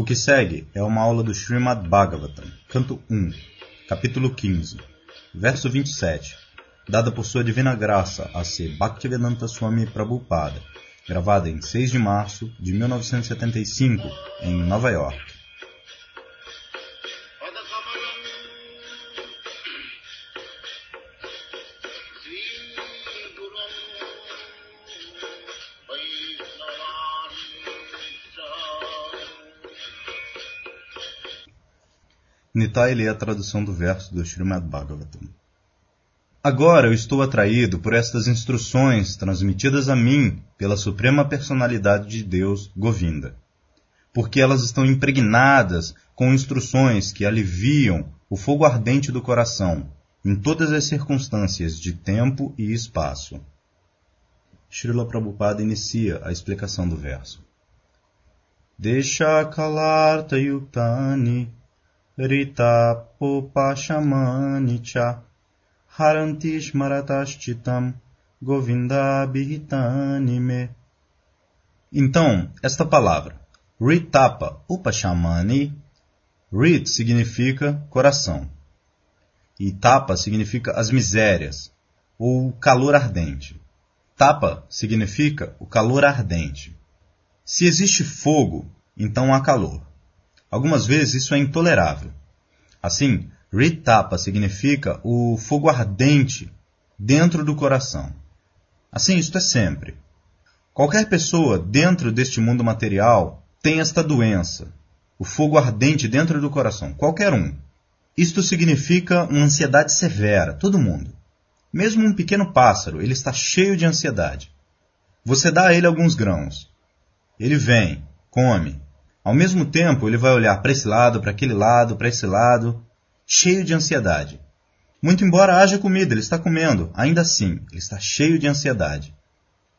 O que segue é uma aula do Srimad Bhagavatam, canto 1, capítulo 15, verso 27, dada por sua divina graça a ser Bhaktivedanta Swami Prabhupada, gravada em 6 de março de 1975 em Nova York. Nitai lê a tradução do verso do Srimad Bhagavatam. Agora eu estou atraído por estas instruções transmitidas a mim pela Suprema Personalidade de Deus, Govinda, porque elas estão impregnadas com instruções que aliviam o fogo ardente do coração em todas as circunstâncias de tempo e espaço. Srila Prabhupada inicia a explicação do verso. Deixa kalarta yuktani rita popashamani cha harantish marataschitam govinda me. Então, esta palavra, ritapa upashamani, rit significa coração, e tapa significa as misérias, ou calor ardente. Tapa significa o calor ardente. Se existe fogo, então há calor. Algumas vezes isso é intolerável. Assim, Ritapa significa o fogo ardente dentro do coração. Assim, isto é sempre. Qualquer pessoa dentro deste mundo material tem esta doença, o fogo ardente dentro do coração. Qualquer um. Isto significa uma ansiedade severa, todo mundo. Mesmo um pequeno pássaro, ele está cheio de ansiedade. Você dá a ele alguns grãos. Ele vem, come, ao mesmo tempo, ele vai olhar para esse lado, para aquele lado, para esse lado, cheio de ansiedade. Muito embora haja comida, ele está comendo, ainda assim, ele está cheio de ansiedade.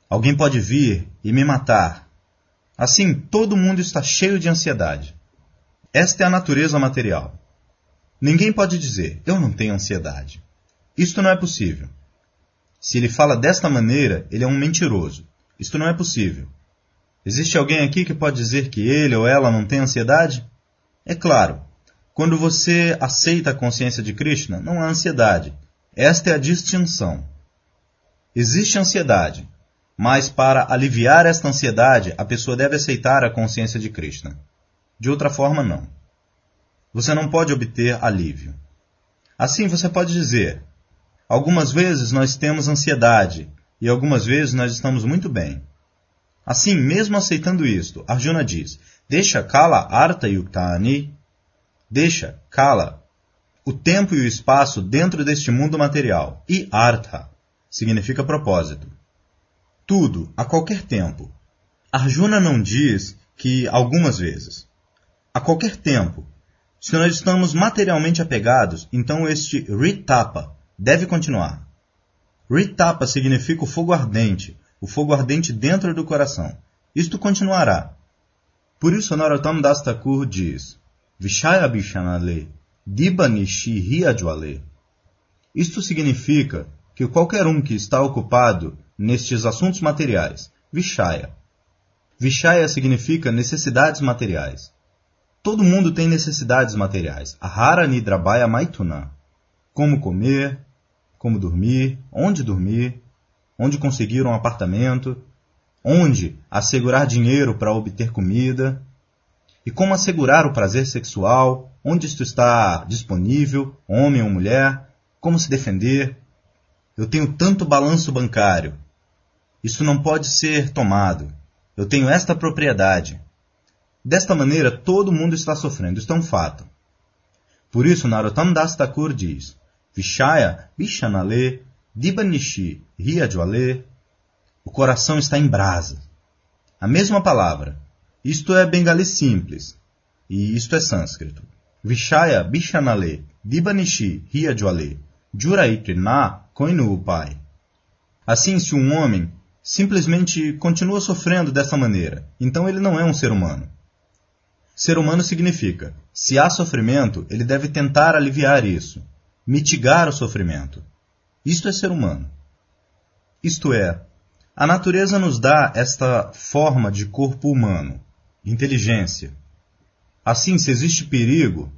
Alguém pode vir e me matar. Assim, todo mundo está cheio de ansiedade. Esta é a natureza material. Ninguém pode dizer, eu não tenho ansiedade. Isto não é possível. Se ele fala desta maneira, ele é um mentiroso. Isto não é possível. Existe alguém aqui que pode dizer que ele ou ela não tem ansiedade? É claro, quando você aceita a consciência de Krishna, não há ansiedade. Esta é a distinção. Existe ansiedade, mas para aliviar esta ansiedade, a pessoa deve aceitar a consciência de Krishna. De outra forma, não. Você não pode obter alívio. Assim, você pode dizer: algumas vezes nós temos ansiedade e algumas vezes nós estamos muito bem. Assim, mesmo aceitando isto, Arjuna diz: Deixa Kala Arta Yuktani, deixa, cala, o tempo e o espaço dentro deste mundo material. E Artha significa propósito. Tudo, a qualquer tempo. Arjuna não diz que algumas vezes. A qualquer tempo. Se nós estamos materialmente apegados, então este Ritapa deve continuar. Ritapa significa o fogo ardente, o fogo ardente dentro do coração. Isto continuará. Por isso Narottam Das Thakur diz, Vishaya Bishanale, Dibanishi Riajwale. Isto significa que qualquer um que está ocupado nestes assuntos materiais, Vishaya. Vishaya significa necessidades materiais. Todo mundo tem necessidades materiais. Ahara Nidrabaya Maituna. Como comer, como dormir, onde dormir, onde conseguir um apartamento, onde assegurar dinheiro para obter comida, e como assegurar o prazer sexual, onde isto está disponível, homem ou mulher, como se defender. Eu tenho tanto balanço bancário. Isso não pode ser tomado. Eu tenho esta propriedade. Desta maneira, todo mundo está sofrendo. Isto é um fato. Por isso, Narottam Das Thakur diz, Vishaya Vishanale Dibanishi Riajwale, o coração está em brasa. A mesma palavra. Isto é bengali simples. E isto é sânscrito. Vishaya Bishanale Dibanishi Riajwale Juraitrina Koinu Upai. Assim, se um homem simplesmente continua sofrendo dessa maneira, então ele não é um ser humano. Ser humano significa, se há sofrimento, ele deve tentar aliviar isso, mitigar o sofrimento. Isto é ser humano. Isto é, a natureza nos dá esta forma de corpo humano, inteligência. Assim, se existe perigo,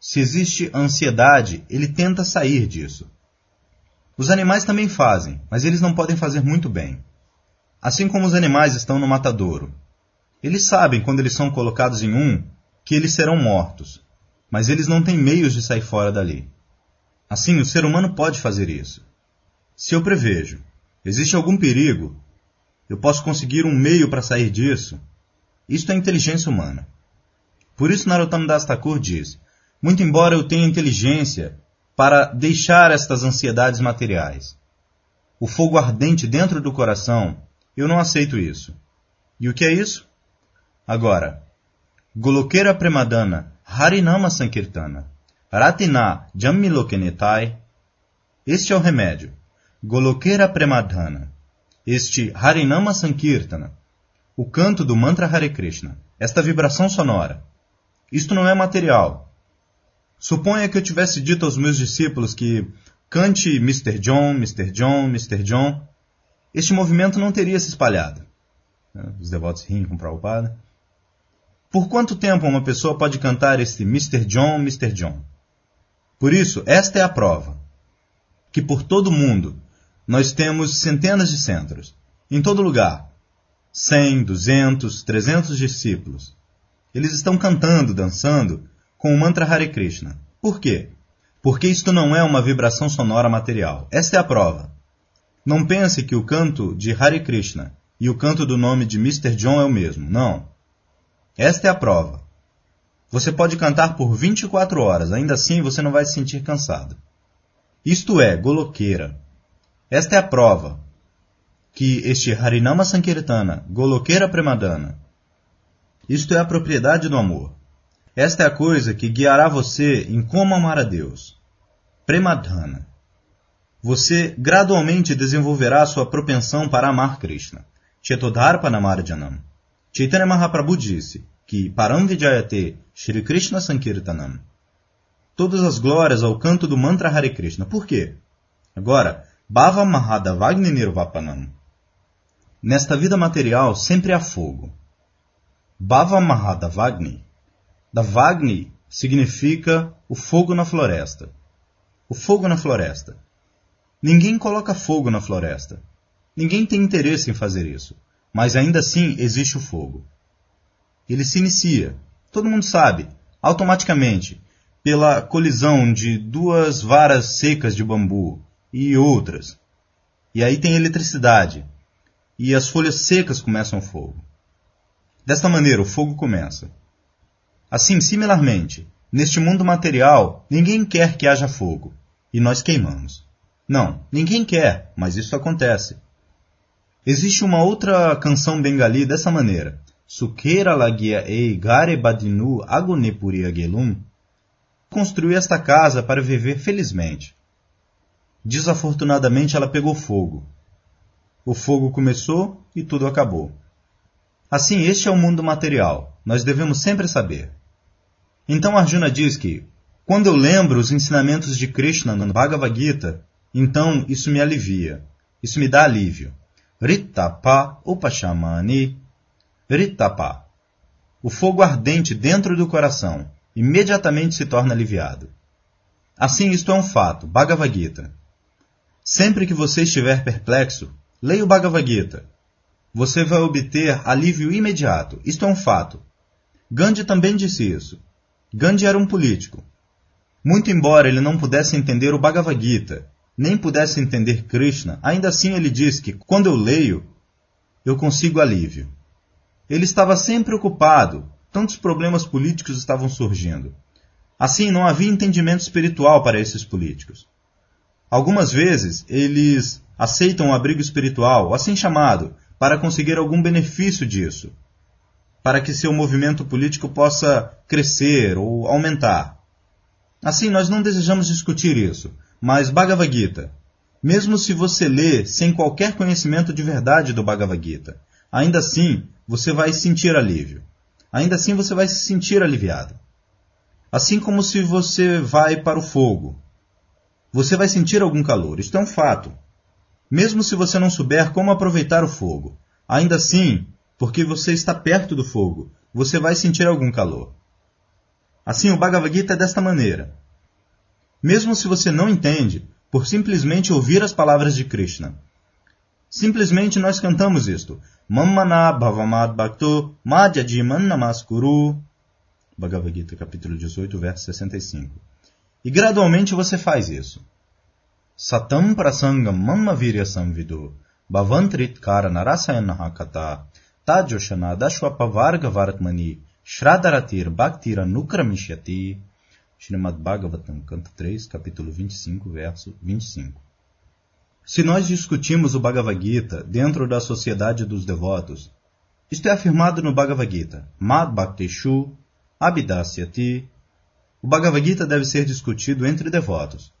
se existe ansiedade, ele tenta sair disso. Os animais também fazem, mas eles não podem fazer muito bem. Assim como os animais estão no matadouro. Eles sabem, quando eles são colocados em um, que eles serão mortos, mas eles não têm meios de sair fora dali. Assim, o ser humano pode fazer isso. Se eu prevejo, existe algum perigo, eu posso conseguir um meio para sair disso. Isto é inteligência humana. Por isso Narottam Das Thakur diz, muito embora eu tenha inteligência para deixar estas ansiedades materiais, o fogo ardente dentro do coração, eu não aceito isso. E o que é isso? Agora, Golokera Premadana Harinama Sankirtana Ratina Jammilokenetai Este é o remédio. Golokera Premadhana. Este Harinama Sankirtana. O canto do mantra Hare Krishna. Esta vibração sonora. Isto não é material. Suponha que eu tivesse dito aos meus discípulos que cante Mr. John, Mr. John, Mr. John. Este movimento não teria se espalhado. Os devotos riem com Prabhupada. Por quanto tempo uma pessoa pode cantar este Mr. John, Mr. John? Por isso, esta é a prova. Que por todo o mundo nós temos centenas de centros. Em todo lugar. 100, 200, 300 discípulos. Eles estão cantando, dançando com o mantra Hare Krishna. Por quê? Porque isto não é uma vibração sonora material. Esta é a prova. Não pense que o canto de Hare Krishna e o canto do nome de Mr. John é o mesmo. Não. Esta é a prova. Você pode cantar por 24 horas, ainda assim você não vai se sentir cansado. Isto é, goloqueira. Esta é a prova que este Harinama Sankirtana, Goloqueira Premadana, isto é a propriedade do amor. Esta é a coisa que guiará você em como amar a Deus. Premadhana. Você gradualmente desenvolverá sua propensão para amar Krishna. Chetodharpanamarjanam. Chaitanya Mahaprabhu disse que Param Shri Krishna Sankirtanam. Todas as glórias ao canto do mantra Hare Krishna. Por quê? Agora, Bhava Mahadavagni Nirvapanam. Nesta vida material sempre há fogo. Bhava Mahadavagni. Davagni significa o fogo na floresta. O fogo na floresta. Ninguém coloca fogo na floresta. Ninguém tem interesse em fazer isso mas ainda assim existe o fogo. Ele se inicia, todo mundo sabe, automaticamente, pela colisão de duas varas secas de bambu e outras. E aí tem eletricidade, e as folhas secas começam fogo. Desta maneira, o fogo começa. Assim, similarmente, neste mundo material, ninguém quer que haja fogo, e nós queimamos. Não, ninguém quer, mas isso acontece. Existe uma outra canção bengali dessa maneira. Sukera lagia ei gare badinu agonepuri agelum. Construiu esta casa para viver felizmente. Desafortunadamente ela pegou fogo. O fogo começou e tudo acabou. Assim, este é o mundo material. Nós devemos sempre saber. Então Arjuna diz que, quando eu lembro os ensinamentos de Krishna no Bhagavad Gita, então isso me alivia. Isso me dá alívio. Ritapa Upashamani. Ritapa. O fogo ardente dentro do coração imediatamente se torna aliviado. Assim, isto é um fato. Bhagavad Gita. Sempre que você estiver perplexo, leia o Bhagavad Gita. Você vai obter alívio imediato. Isto é um fato. Gandhi também disse isso. Gandhi era um político. Muito embora ele não pudesse entender o Bhagavad Gita, nem pudesse entender Krishna, ainda assim ele diz que, quando eu leio, eu consigo alívio. Ele estava sempre ocupado, tantos problemas políticos estavam surgindo. Assim, não havia entendimento espiritual para esses políticos. Algumas vezes, eles aceitam o um abrigo espiritual, assim chamado, para conseguir algum benefício disso, para que seu movimento político possa crescer ou aumentar. Assim, nós não desejamos discutir isso. Mas Bhagavad Gita, mesmo se você lê sem qualquer conhecimento de verdade do Bhagavad Gita, ainda assim você vai sentir alívio. Ainda assim você vai se sentir aliviado. Assim como se você vai para o fogo. Você vai sentir algum calor, isto é um fato. Mesmo se você não souber como aproveitar o fogo, ainda assim, porque você está perto do fogo, você vai sentir algum calor. Assim, o Bhagavad Gita é desta maneira. Mesmo se você não entende, por simplesmente ouvir as palavras de Krishna. Simplesmente nós cantamos isto. Mammana bhavamad bhakto madhyajiman namaskuru. Bhagavad Gita, capítulo 18, verso 65. E gradualmente você faz isso. Satam prasangam mamma virya samvidu. Bhavantrit karana rasayanaha kata. Tajoshana dashwapavarga varatmani. Shradaratir Bhaktira Nukramishyati, Srimad Bhagavatam, canto 3, capítulo 25, verso 25. Se nós discutimos o Bhagavad Gita dentro da sociedade dos devotos, isto é afirmado no Bhagavad Gita, Mad Bhakteshu Abhidasyati. O Bhagavad Gita deve ser discutido entre devotos.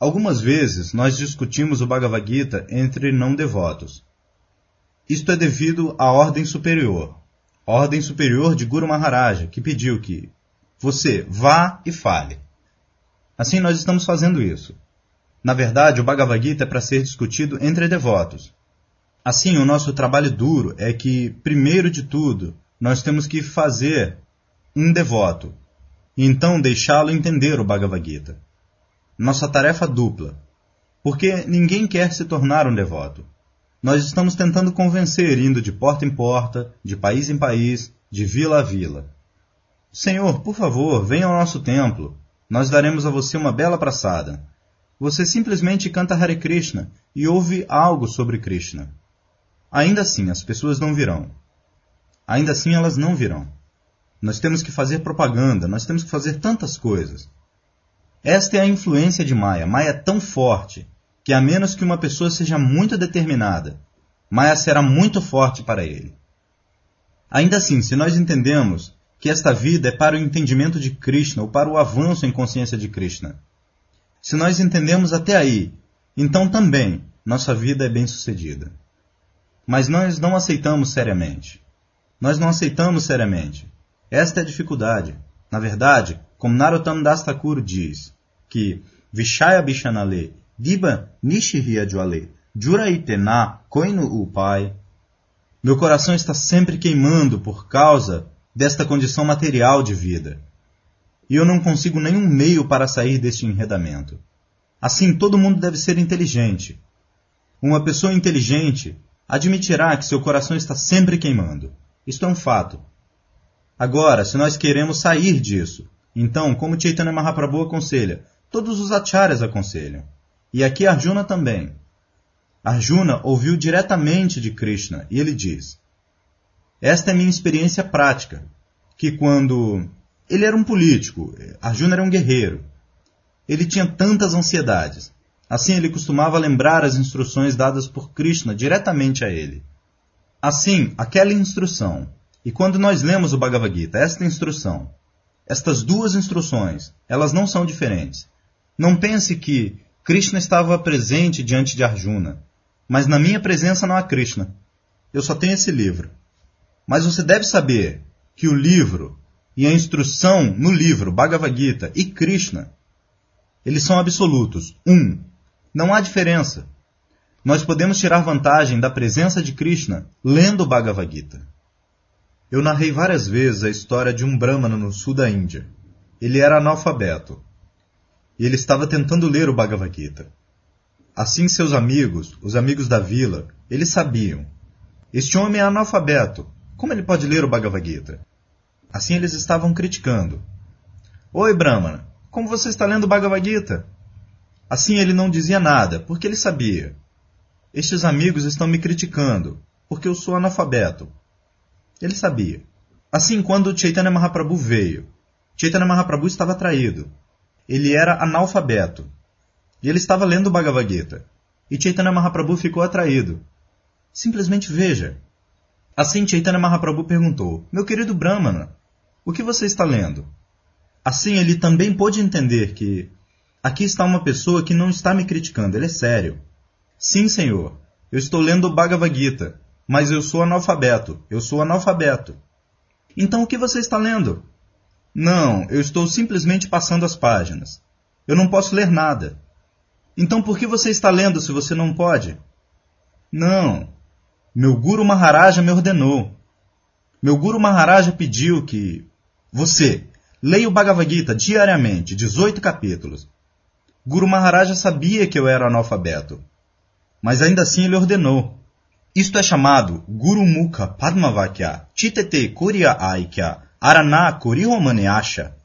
Algumas vezes nós discutimos o Bhagavad Gita entre não devotos. Isto é devido à ordem superior, ordem superior de Guru Maharaja, que pediu que você vá e fale. Assim nós estamos fazendo isso. Na verdade, o Bhagavad Gita é para ser discutido entre devotos. Assim, o nosso trabalho duro é que, primeiro de tudo, nós temos que fazer um devoto, e então deixá-lo entender o Bhagavad Gita. Nossa tarefa dupla, porque ninguém quer se tornar um devoto. Nós estamos tentando convencer, indo de porta em porta, de país em país, de vila a vila. Senhor, por favor, venha ao nosso templo. Nós daremos a você uma bela praçada. Você simplesmente canta Hare Krishna e ouve algo sobre Krishna. Ainda assim, as pessoas não virão. Ainda assim, elas não virão. Nós temos que fazer propaganda, nós temos que fazer tantas coisas. Esta é a influência de Maya. Maya é tão forte que a menos que uma pessoa seja muito determinada, Maya será muito forte para ele. Ainda assim, se nós entendemos que esta vida é para o entendimento de Krishna ou para o avanço em consciência de Krishna, se nós entendemos até aí, então também nossa vida é bem-sucedida. Mas nós não aceitamos seriamente. Nós não aceitamos seriamente. Esta é a dificuldade. Na verdade, como Narottam Das Thakur diz, que Vishaya Bishanale Diba Nishihia Jwale, Juraitena Koinu Upai. Meu coração está sempre queimando por causa desta condição material de vida. E eu não consigo nenhum meio para sair deste enredamento. Assim, todo mundo deve ser inteligente. Uma pessoa inteligente admitirá que seu coração está sempre queimando. Isto é um fato. Agora, se nós queremos sair disso, então, como Chaitanya Mahaprabhu aconselha, todos os acharyas aconselham. E aqui Arjuna também. Arjuna ouviu diretamente de Krishna e ele diz: Esta é minha experiência prática, que quando ele era um político, Arjuna era um guerreiro, ele tinha tantas ansiedades. Assim ele costumava lembrar as instruções dadas por Krishna diretamente a ele. Assim, aquela instrução, e quando nós lemos o Bhagavad Gita, esta instrução, estas duas instruções, elas não são diferentes. Não pense que Krishna estava presente diante de Arjuna, mas na minha presença não há Krishna. Eu só tenho esse livro. Mas você deve saber que o livro e a instrução no livro Bhagavad Gita e Krishna, eles são absolutos. Um, não há diferença. Nós podemos tirar vantagem da presença de Krishna lendo o Bhagavad Gita. Eu narrei várias vezes a história de um Brahmana no sul da Índia. Ele era analfabeto e ele estava tentando ler o Bhagavad Gita. Assim seus amigos, os amigos da vila, eles sabiam. Este homem é analfabeto. Como ele pode ler o Bhagavad Gita? Assim eles estavam criticando. Oi, Brahmana, como você está lendo Bhagavad Gita? Assim ele não dizia nada, porque ele sabia. Estes amigos estão me criticando, porque eu sou analfabeto. Ele sabia. Assim, quando Chaitanya Mahaprabhu veio, Chaitanya Mahaprabhu estava traído ele era analfabeto. E ele estava lendo Bhagavad Gita. E Chaitanya Mahaprabhu ficou atraído. Simplesmente veja. Assim Chaitanya Mahaprabhu perguntou: Meu querido Brahmana, o que você está lendo? Assim ele também pôde entender que aqui está uma pessoa que não está me criticando, ele é sério. Sim, senhor, eu estou lendo o Bhagavad Gita, mas eu sou analfabeto, eu sou analfabeto. Então o que você está lendo? Não, eu estou simplesmente passando as páginas. Eu não posso ler nada. Então por que você está lendo se você não pode? Não. Meu Guru Maharaja me ordenou. Meu Guru Maharaja pediu que você Leia o Bhagavad Gita diariamente, 18 capítulos. Guru Maharaja sabia que eu era analfabeto, mas ainda assim ele ordenou. Isto é chamado Guru Mukha Padmavakya Chitete Kuriya Aikya Arana Kurihomaneasha.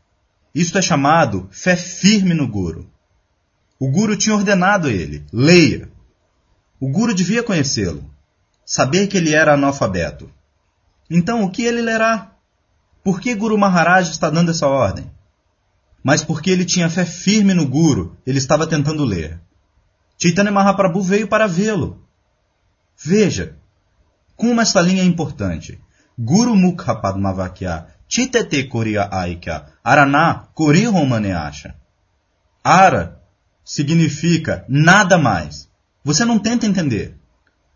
Isto é chamado fé firme no Guru. O Guru tinha ordenado ele, leia. O Guru devia conhecê-lo, saber que ele era analfabeto. Então, o que ele lerá? Por que Guru Maharaj está dando essa ordem? Mas porque ele tinha fé firme no Guru, ele estava tentando ler. Chaitanya Mahaprabhu veio para vê-lo. Veja, como esta linha é importante. Guru Mukha Padmavakya Chitete Korea Aikya Arana Kori Romaneasha. Ara significa nada mais. Você não tenta entender.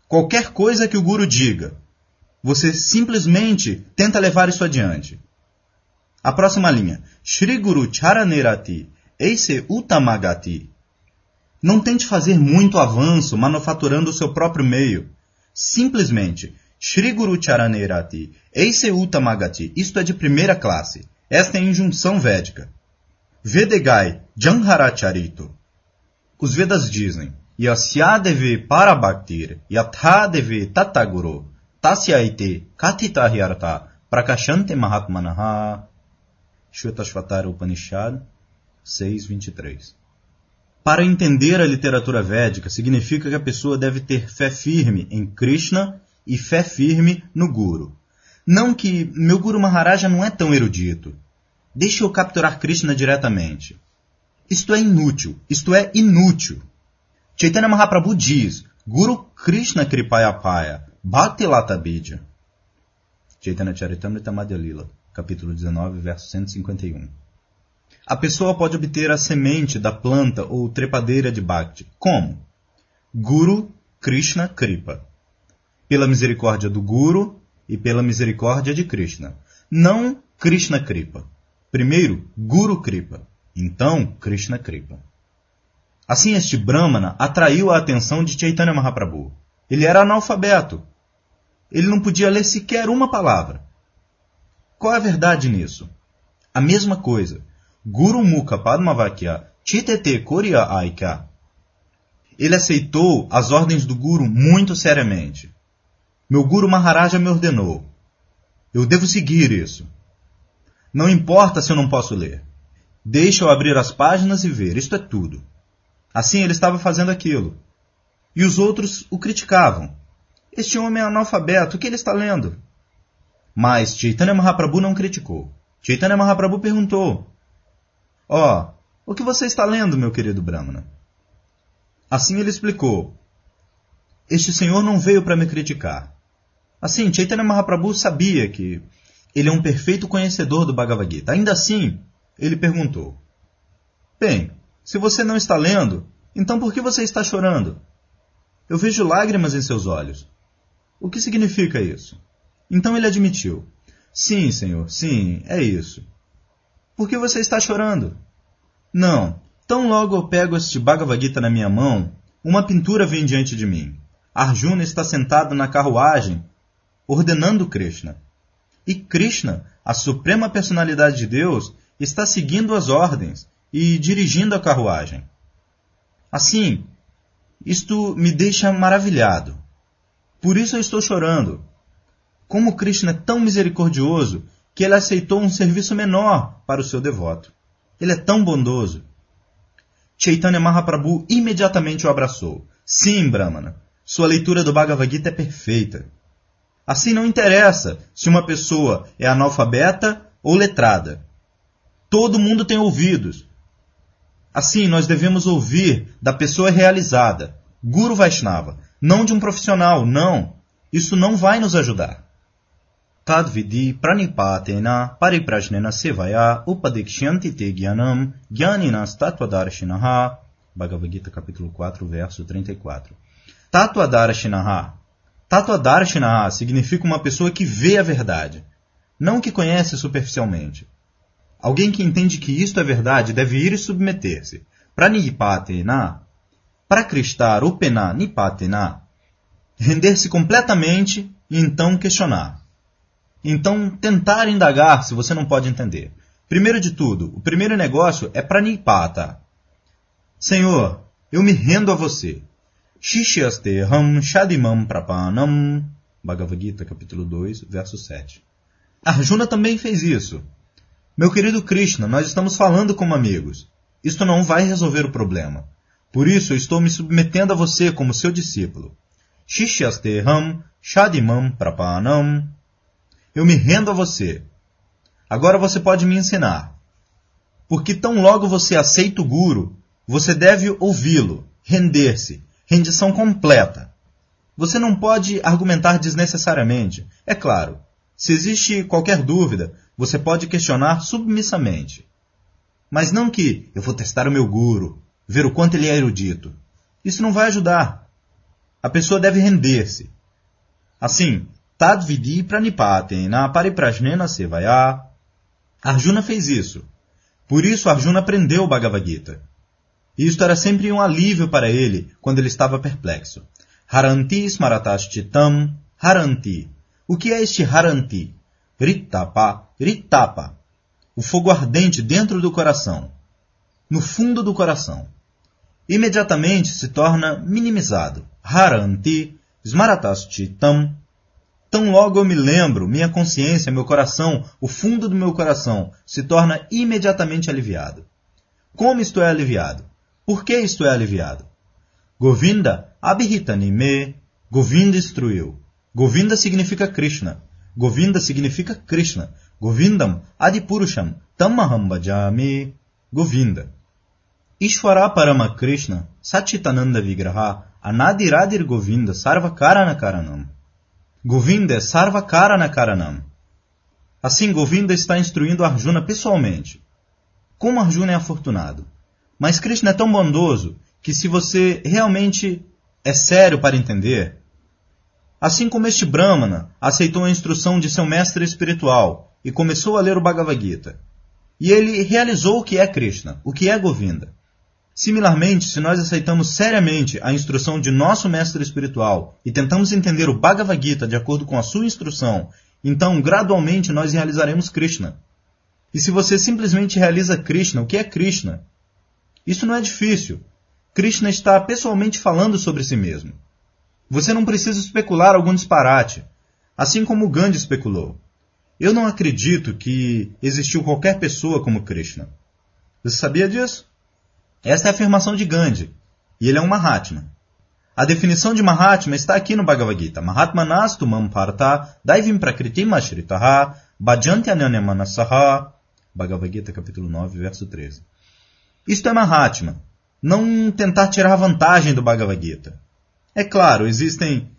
Qualquer coisa que o Guru diga, você simplesmente tenta levar isso adiante. A próxima linha. Shri Guru Charanerati Eise Utamagati. Não tente fazer muito avanço manufaturando o seu próprio meio. Simplesmente, Shri Guru Charanerati Eise Utamagati. Isto é de primeira classe. Esta é a injunção védica. Vedegai Janharacharito. Os Vedas dizem, Yasyadeve Parabhaktir Yathadeve Tataguru Tasyaite Katita Hyarta Prakashante Mahatmanaha Shvetashvatara Upanishad 6.23 Para entender a literatura védica, significa que a pessoa deve ter fé firme em Krishna e fé firme no Guru. Não que meu Guru Maharaja não é tão erudito. Deixe eu capturar Krishna diretamente. Isto é inútil. Isto é inútil. Chaitanya Mahaprabhu diz, Guru Krishna Kripayapaya, Bhakti Lata Bidya. Chaitanya Charitamrita Madhya Lila, capítulo 19, verso 151. A pessoa pode obter a semente da planta ou trepadeira de Bhakti. Como? Guru Krishna Kripa. Pela misericórdia do Guru e pela misericórdia de Krishna. Não Krishna Kripa. Primeiro, Guru Kripa. Então, Krishna Kripa. Assim, este Brahmana atraiu a atenção de Chaitanya Mahaprabhu. Ele era analfabeto, ele não podia ler sequer uma palavra. Qual é a verdade nisso? A mesma coisa. Guru Mukha Padmavakya Chitete Korea Aikya. Ele aceitou as ordens do Guru muito seriamente. Meu Guru Maharaja me ordenou. Eu devo seguir isso. Não importa se eu não posso ler. Deixa eu abrir as páginas e ver. Isto é tudo. Assim ele estava fazendo aquilo. E os outros o criticavam. Este homem é analfabeto, o que ele está lendo? Mas Chaitanya Mahaprabhu não criticou. Chaitanya Mahaprabhu perguntou: Ó, oh, o que você está lendo, meu querido Brahmana? Assim ele explicou: Este senhor não veio para me criticar. Assim, Chaitanya Mahaprabhu sabia que ele é um perfeito conhecedor do Bhagavad Gita. Ainda assim, ele perguntou: Bem, se você não está lendo, então por que você está chorando? Eu vejo lágrimas em seus olhos. O que significa isso? Então ele admitiu: Sim, senhor, sim, é isso. Por que você está chorando? Não, tão logo eu pego este Bhagavad Gita na minha mão, uma pintura vem diante de mim. Arjuna está sentado na carruagem, ordenando Krishna. E Krishna, a suprema personalidade de Deus, está seguindo as ordens e dirigindo a carruagem. Assim, isto me deixa maravilhado. Por isso eu estou chorando. Como Krishna é tão misericordioso que ele aceitou um serviço menor para o seu devoto. Ele é tão bondoso. Chaitanya Mahaprabhu imediatamente o abraçou. Sim, Brahmana, sua leitura do Bhagavad Gita é perfeita. Assim não interessa se uma pessoa é analfabeta ou letrada. Todo mundo tem ouvidos. Assim, nós devemos ouvir da pessoa realizada, Guru Vaishnava, não de um profissional, não. Isso não vai nos ajudar. Tadvidi pranipatena pariprajnena sevaya upadikshanti te gyanam gyaninas tatvadarshinaha Bhagavad Gita capítulo 4, verso 34. Tatvadarshinaha. Tatvadarshinaha significa uma pessoa que vê a verdade, não que conhece superficialmente. Alguém que entende que isto é verdade deve ir e submeter-se. Pranipatena prakristar upena nipatena, render-se completamente e então questionar. Então tentar indagar se você não pode entender. Primeiro de tudo, o primeiro negócio é pranipata. Senhor, eu me rendo a você. Shishyasteham Shadimam Prapanam. Bhagavad Gita, capítulo 2, verso 7. Arjuna também fez isso. Meu querido Krishna, nós estamos falando como amigos. Isto não vai resolver o problema. Por isso eu estou me submetendo a você como seu discípulo. Shishyasteham Shadimam Prapanam. Eu me rendo a você. Agora você pode me ensinar. Porque tão logo você aceita o Guru, você deve ouvi-lo, render-se, rendição completa. Você não pode argumentar desnecessariamente. É claro, se existe qualquer dúvida, você pode questionar submissamente. Mas não que eu vou testar o meu guru, ver o quanto ele é erudito. Isso não vai ajudar. A pessoa deve render-se. Assim, Tadvidi pranipate na pariprajnena sevaya. Arjuna fez isso. Por isso Arjuna aprendeu o Bhagavad Gita. Isto era sempre um alívio para ele quando ele estava perplexo. Haranti smaratashchitam haranti. O que é este haranti? Ritapa, ritapa. O fogo ardente dentro do coração. No fundo do coração. Imediatamente se torna minimizado. Haranti smaratashchitam. Tão logo eu me lembro, minha consciência, meu coração, o fundo do meu coração, se torna imediatamente aliviado. Como isto é aliviado? Por que isto é aliviado? Govinda abhitanime, Govinda instruiu. Govinda significa Krishna. Govinda significa Krishna. Govindam Adipurusham Tamaham Bhajami. Govinda. Ishvara Parama Krishna Satchitananda Vigraha Anadiradir Govinda Sarvakarana Karanam. Govinda é Sarvakarana Karanam. Assim, Govinda está instruindo Arjuna pessoalmente. Como Arjuna é afortunado. Mas Krishna é tão bondoso que se você realmente é sério para entender, assim como este Brahmana aceitou a instrução de seu mestre espiritual e começou a ler o Bhagavad Gita, e ele realizou o que é Krishna, o que é Govinda. Similarmente, se nós aceitamos seriamente a instrução de nosso mestre espiritual e tentamos entender o Bhagavad Gita de acordo com a sua instrução, então gradualmente nós realizaremos Krishna. E se você simplesmente realiza Krishna, o que é Krishna? Isso não é difícil. Krishna está pessoalmente falando sobre si mesmo. Você não precisa especular algum disparate, assim como Gandhi especulou. Eu não acredito que existiu qualquer pessoa como Krishna. Você sabia disso? Esta é a afirmação de Gandhi, e ele é um Mahatma. A definição de Mahatma está aqui no Bhagavad Gita. Mahatma nastu mamparta daivim prakritim ashritaha bhajanti ananyamanasaha. Bhagavad Gita, capítulo 9, verso 13. Isto é Mahatma. Não tentar tirar vantagem do Bhagavad Gita. É claro, existem.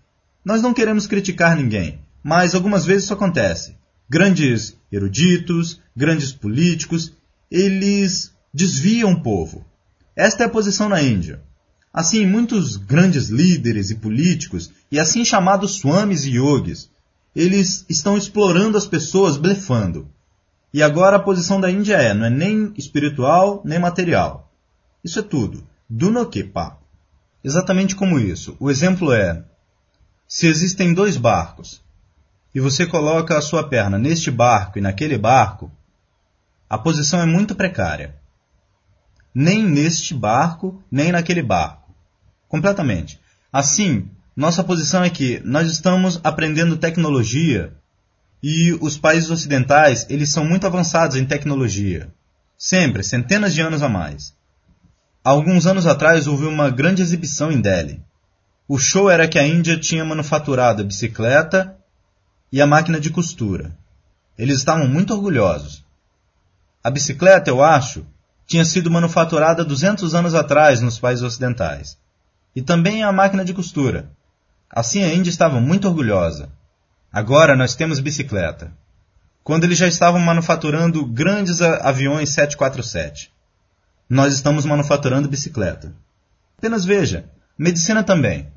Nós não queremos criticar ninguém, mas algumas vezes isso acontece. Grandes eruditos, grandes políticos, eles desviam o povo. Esta é a posição na Índia. Assim, muitos grandes líderes e políticos, e assim chamados swamis e yogis, eles estão explorando as pessoas blefando. E agora a posição da Índia é, não é nem espiritual nem material. Isso é tudo. Dunokepa. Exatamente como isso. O exemplo é, se existem dois barcos, e você coloca a sua perna neste barco e naquele barco, a posição é muito precária. Nem neste barco, nem naquele barco. Completamente. Assim, nossa posição é que nós estamos aprendendo tecnologia e os países ocidentais, eles são muito avançados em tecnologia. Sempre, centenas de anos a mais. Alguns anos atrás houve uma grande exibição em Delhi. O show era que a Índia tinha manufaturado a bicicleta e a máquina de costura. Eles estavam muito orgulhosos. A bicicleta, eu acho, tinha sido manufaturada 200 anos atrás nos países ocidentais. E também a máquina de costura. Assim a Índia estava muito orgulhosa. Agora nós temos bicicleta. Quando eles já estavam manufaturando grandes aviões 747. Nós estamos manufaturando bicicleta. Apenas veja, medicina também.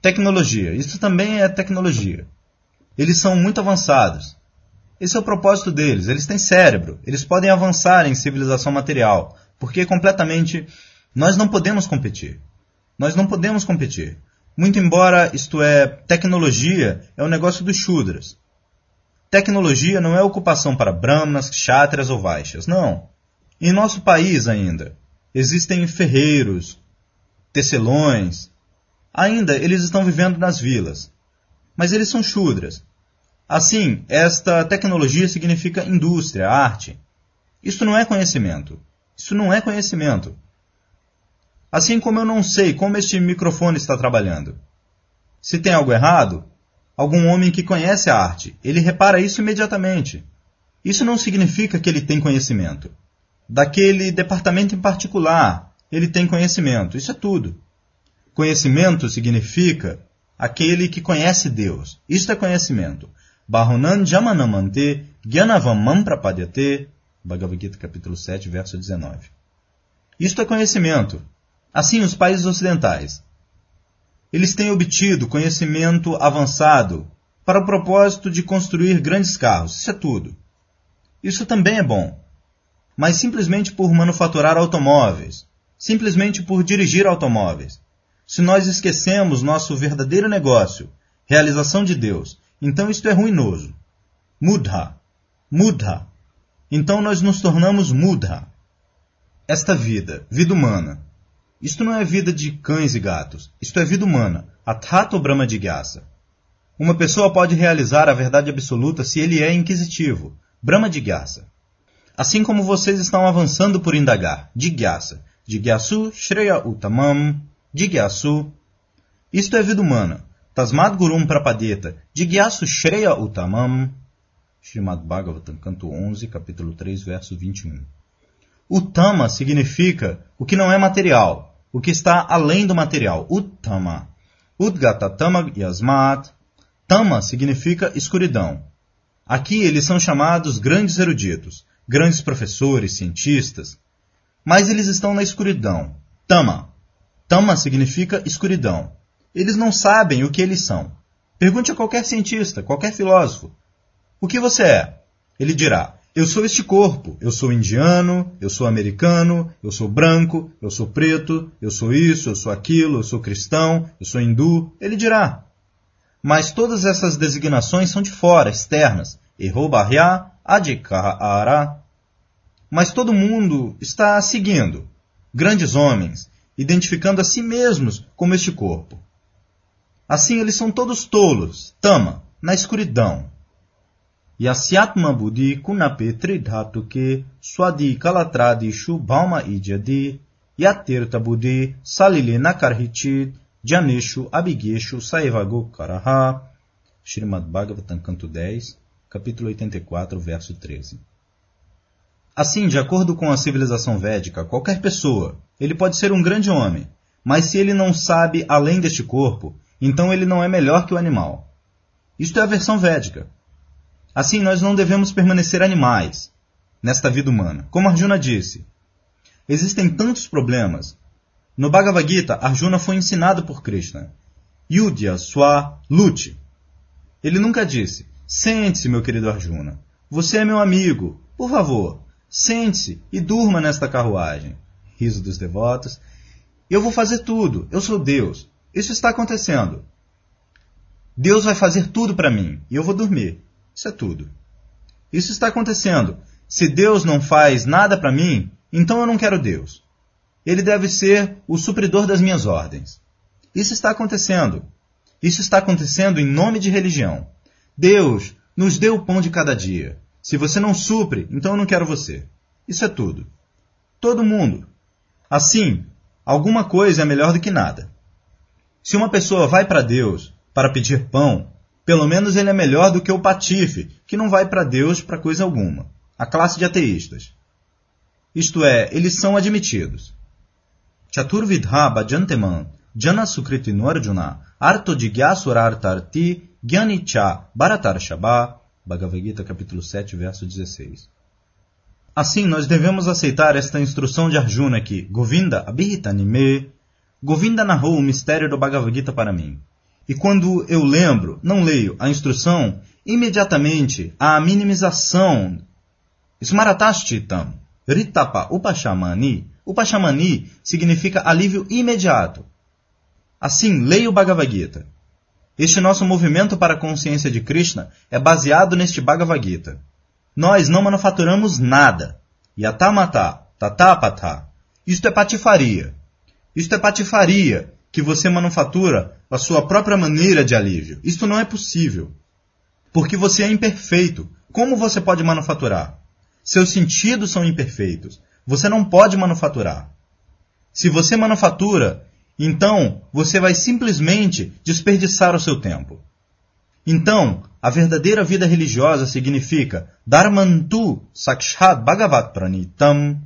Tecnologia, isso também é tecnologia. Eles são muito avançados. Esse é o propósito deles. Eles têm cérebro. Eles podem avançar em civilização material, porque completamente nós não podemos competir. Nós não podemos competir. Muito embora isto é tecnologia, é um negócio dos Shudras. Tecnologia não é ocupação para brahmanas, kshatrias ou vaixas, não. Em nosso país ainda, existem ferreiros, tecelões. Ainda eles estão vivendo nas vilas. Mas eles são chudras. Assim, esta tecnologia significa indústria, arte. Isto não é conhecimento. Isso não é conhecimento. Assim como eu não sei como este microfone está trabalhando. Se tem algo errado, algum homem que conhece a arte, ele repara isso imediatamente. Isso não significa que ele tem conhecimento. Daquele departamento em particular, ele tem conhecimento. Isso é tudo. Conhecimento significa aquele que conhece Deus. Isto é conhecimento. Bahunan Jamanamante Gyanavam Prapadyate Bhagavad Gita capítulo 7, verso 19. Isto é conhecimento. Assim, os países ocidentais, eles têm obtido conhecimento avançado para o propósito de construir grandes carros. Isso é tudo. Isso também é bom. Mas simplesmente por manufaturar automóveis, simplesmente por dirigir automóveis. Se nós esquecemos nosso verdadeiro negócio, realização de Deus, então isto é ruinoso. Mudha. Mudha. Então nós nos tornamos mudha. Esta vida, vida humana, isto não é vida de cães e gatos. Isto é vida humana. Atato Brahma Jigyasa. Uma pessoa pode realizar a verdade absoluta se ele é inquisitivo. Brahma Jigyasa. Assim como vocês estão avançando por indagar. Jigyasu. Jigyasu Shreya Uttamam. Jigyasu. Isto é vida humana. Tasmad Gurum Prapadeta. Jigyasu Shreya Uttamam. Srimad Bhagavatam, canto 11, capítulo 3, verso 21. Uttama significa o que não é material, o que está além do material. Uttama. Udgatatama yasmat. Tama significa escuridão. Aqui eles são chamados grandes eruditos, grandes professores, cientistas. Mas eles estão na escuridão. Tama. Tama significa escuridão. Eles não sabem o que eles são. Pergunte a qualquer cientista, qualquer filósofo. O que você é? Ele dirá: eu sou este corpo, eu sou indiano, eu sou americano, eu sou branco, eu sou preto, eu sou isso, eu sou aquilo, eu sou cristão, eu sou hindu, ele dirá. Mas todas essas designações são de fora, externas. Errobarya, adikara. Mas todo mundo está seguindo grandes homens, identificando a si mesmos como este corpo. Assim eles são todos tolos, tama, na escuridão. Yasyatma buddhi kunape tridhatuke swadi kalatradi bhauma ijadi yatirta buddhi salile nakarhichit janeshu abigeshu saivago karaha Srimad Bhagavatam, canto 10, capítulo 84, verso 13. Assim, de acordo com a civilização védica, qualquer pessoa, ele pode ser um grande homem, mas se ele não sabe além deste corpo, então ele não é melhor que o animal. Isto é a versão védica. Assim, nós não devemos permanecer animais nesta vida humana. Como Arjuna disse, existem tantos problemas. No Bhagavad Gita, Arjuna foi ensinado por Krishna. Yudhya Swa Lute. Ele nunca disse, sente-se, meu querido Arjuna. Você é meu amigo. Por favor, sente-se e durma nesta carruagem. Riso dos devotos. Eu vou fazer tudo. Eu sou Deus. Isso está acontecendo. Deus vai fazer tudo para mim e eu vou dormir. Isso é tudo. Isso está acontecendo. Se Deus não faz nada para mim, então eu não quero Deus. Ele deve ser o supridor das minhas ordens. Isso está acontecendo. Isso está acontecendo em nome de religião. Deus nos deu o pão de cada dia. Se você não supre, então eu não quero você. Isso é tudo. Todo mundo. Assim, alguma coisa é melhor do que nada. Se uma pessoa vai para Deus para pedir pão, pelo menos ele é melhor do que o patife, que não vai para Deus para coisa alguma. A classe de ateístas. Isto é, eles são admitidos. Chaturvidha Bhajanteman Jana Sukritinu Arjuna Arto Jigyasurartarti Gyanicha Bharatar Shabha Bhagavad Gita capítulo 7, verso 16. Assim, nós devemos aceitar esta instrução de Arjuna que Govinda Abhitanime Govinda narrou o mistério do Bhagavad Gita para mim. E quando eu lembro, não leio a instrução, imediatamente a minimização. Smaratashtitam, Ritapa Upashamani. Upashamani significa alívio imediato. Assim, leio o Bhagavad Gita. Este nosso movimento para a consciência de Krishna é baseado neste Bhagavad Gita. Nós não manufaturamos nada. Yatamata, tatapata. Isto é patifaria. Isto é patifaria que você manufatura a sua própria maneira de alívio. Isto não é possível. Porque você é imperfeito. Como você pode manufaturar? Seus sentidos são imperfeitos. Você não pode manufaturar. Se você manufatura, então você vai simplesmente desperdiçar o seu tempo. Então, a verdadeira vida religiosa significa Dharmantu Sakshat Bhagavat Pranitam.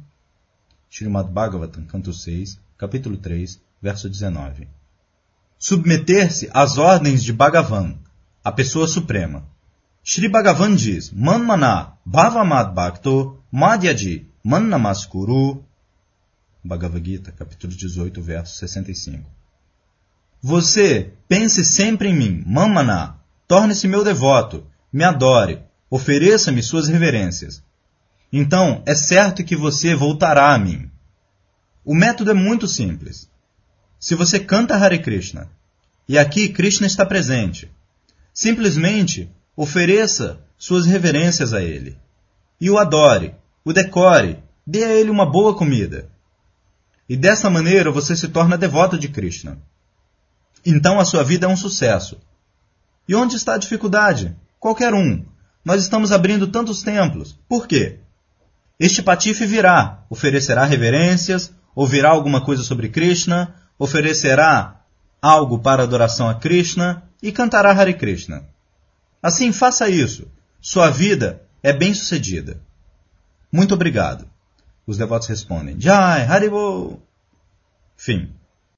Srimad Bhagavatam, canto 6, capítulo 3, verso 19. Submeter-se às ordens de Bhagavan, a pessoa suprema. Shri Bhagavan diz: Manmana Bhavamad Bhakto Madhyaji Mannamaskuru. Bhagavad Gita, capítulo 18, verso 65. Você pense sempre em mim, Mamana, torne-se meu devoto, me adore, ofereça-me suas reverências. Então é certo que você voltará a mim. O método é muito simples. Se você canta Hare Krishna, e aqui Krishna está presente, simplesmente ofereça suas reverências a ele. E o adore, o decore, dê a ele uma boa comida. E dessa maneira você se torna devoto de Krishna. Então a sua vida é um sucesso. E onde está a dificuldade? Qualquer um. Nós estamos abrindo tantos templos. Por quê? Este patife virá, oferecerá reverências, ouvirá alguma coisa sobre Krishna, oferecerá algo para adoração a Krishna e cantará Hare Krishna. Assim, faça isso. Sua vida é bem-sucedida. Muito obrigado. Os devotos respondem: Jai, Haribo. Fim.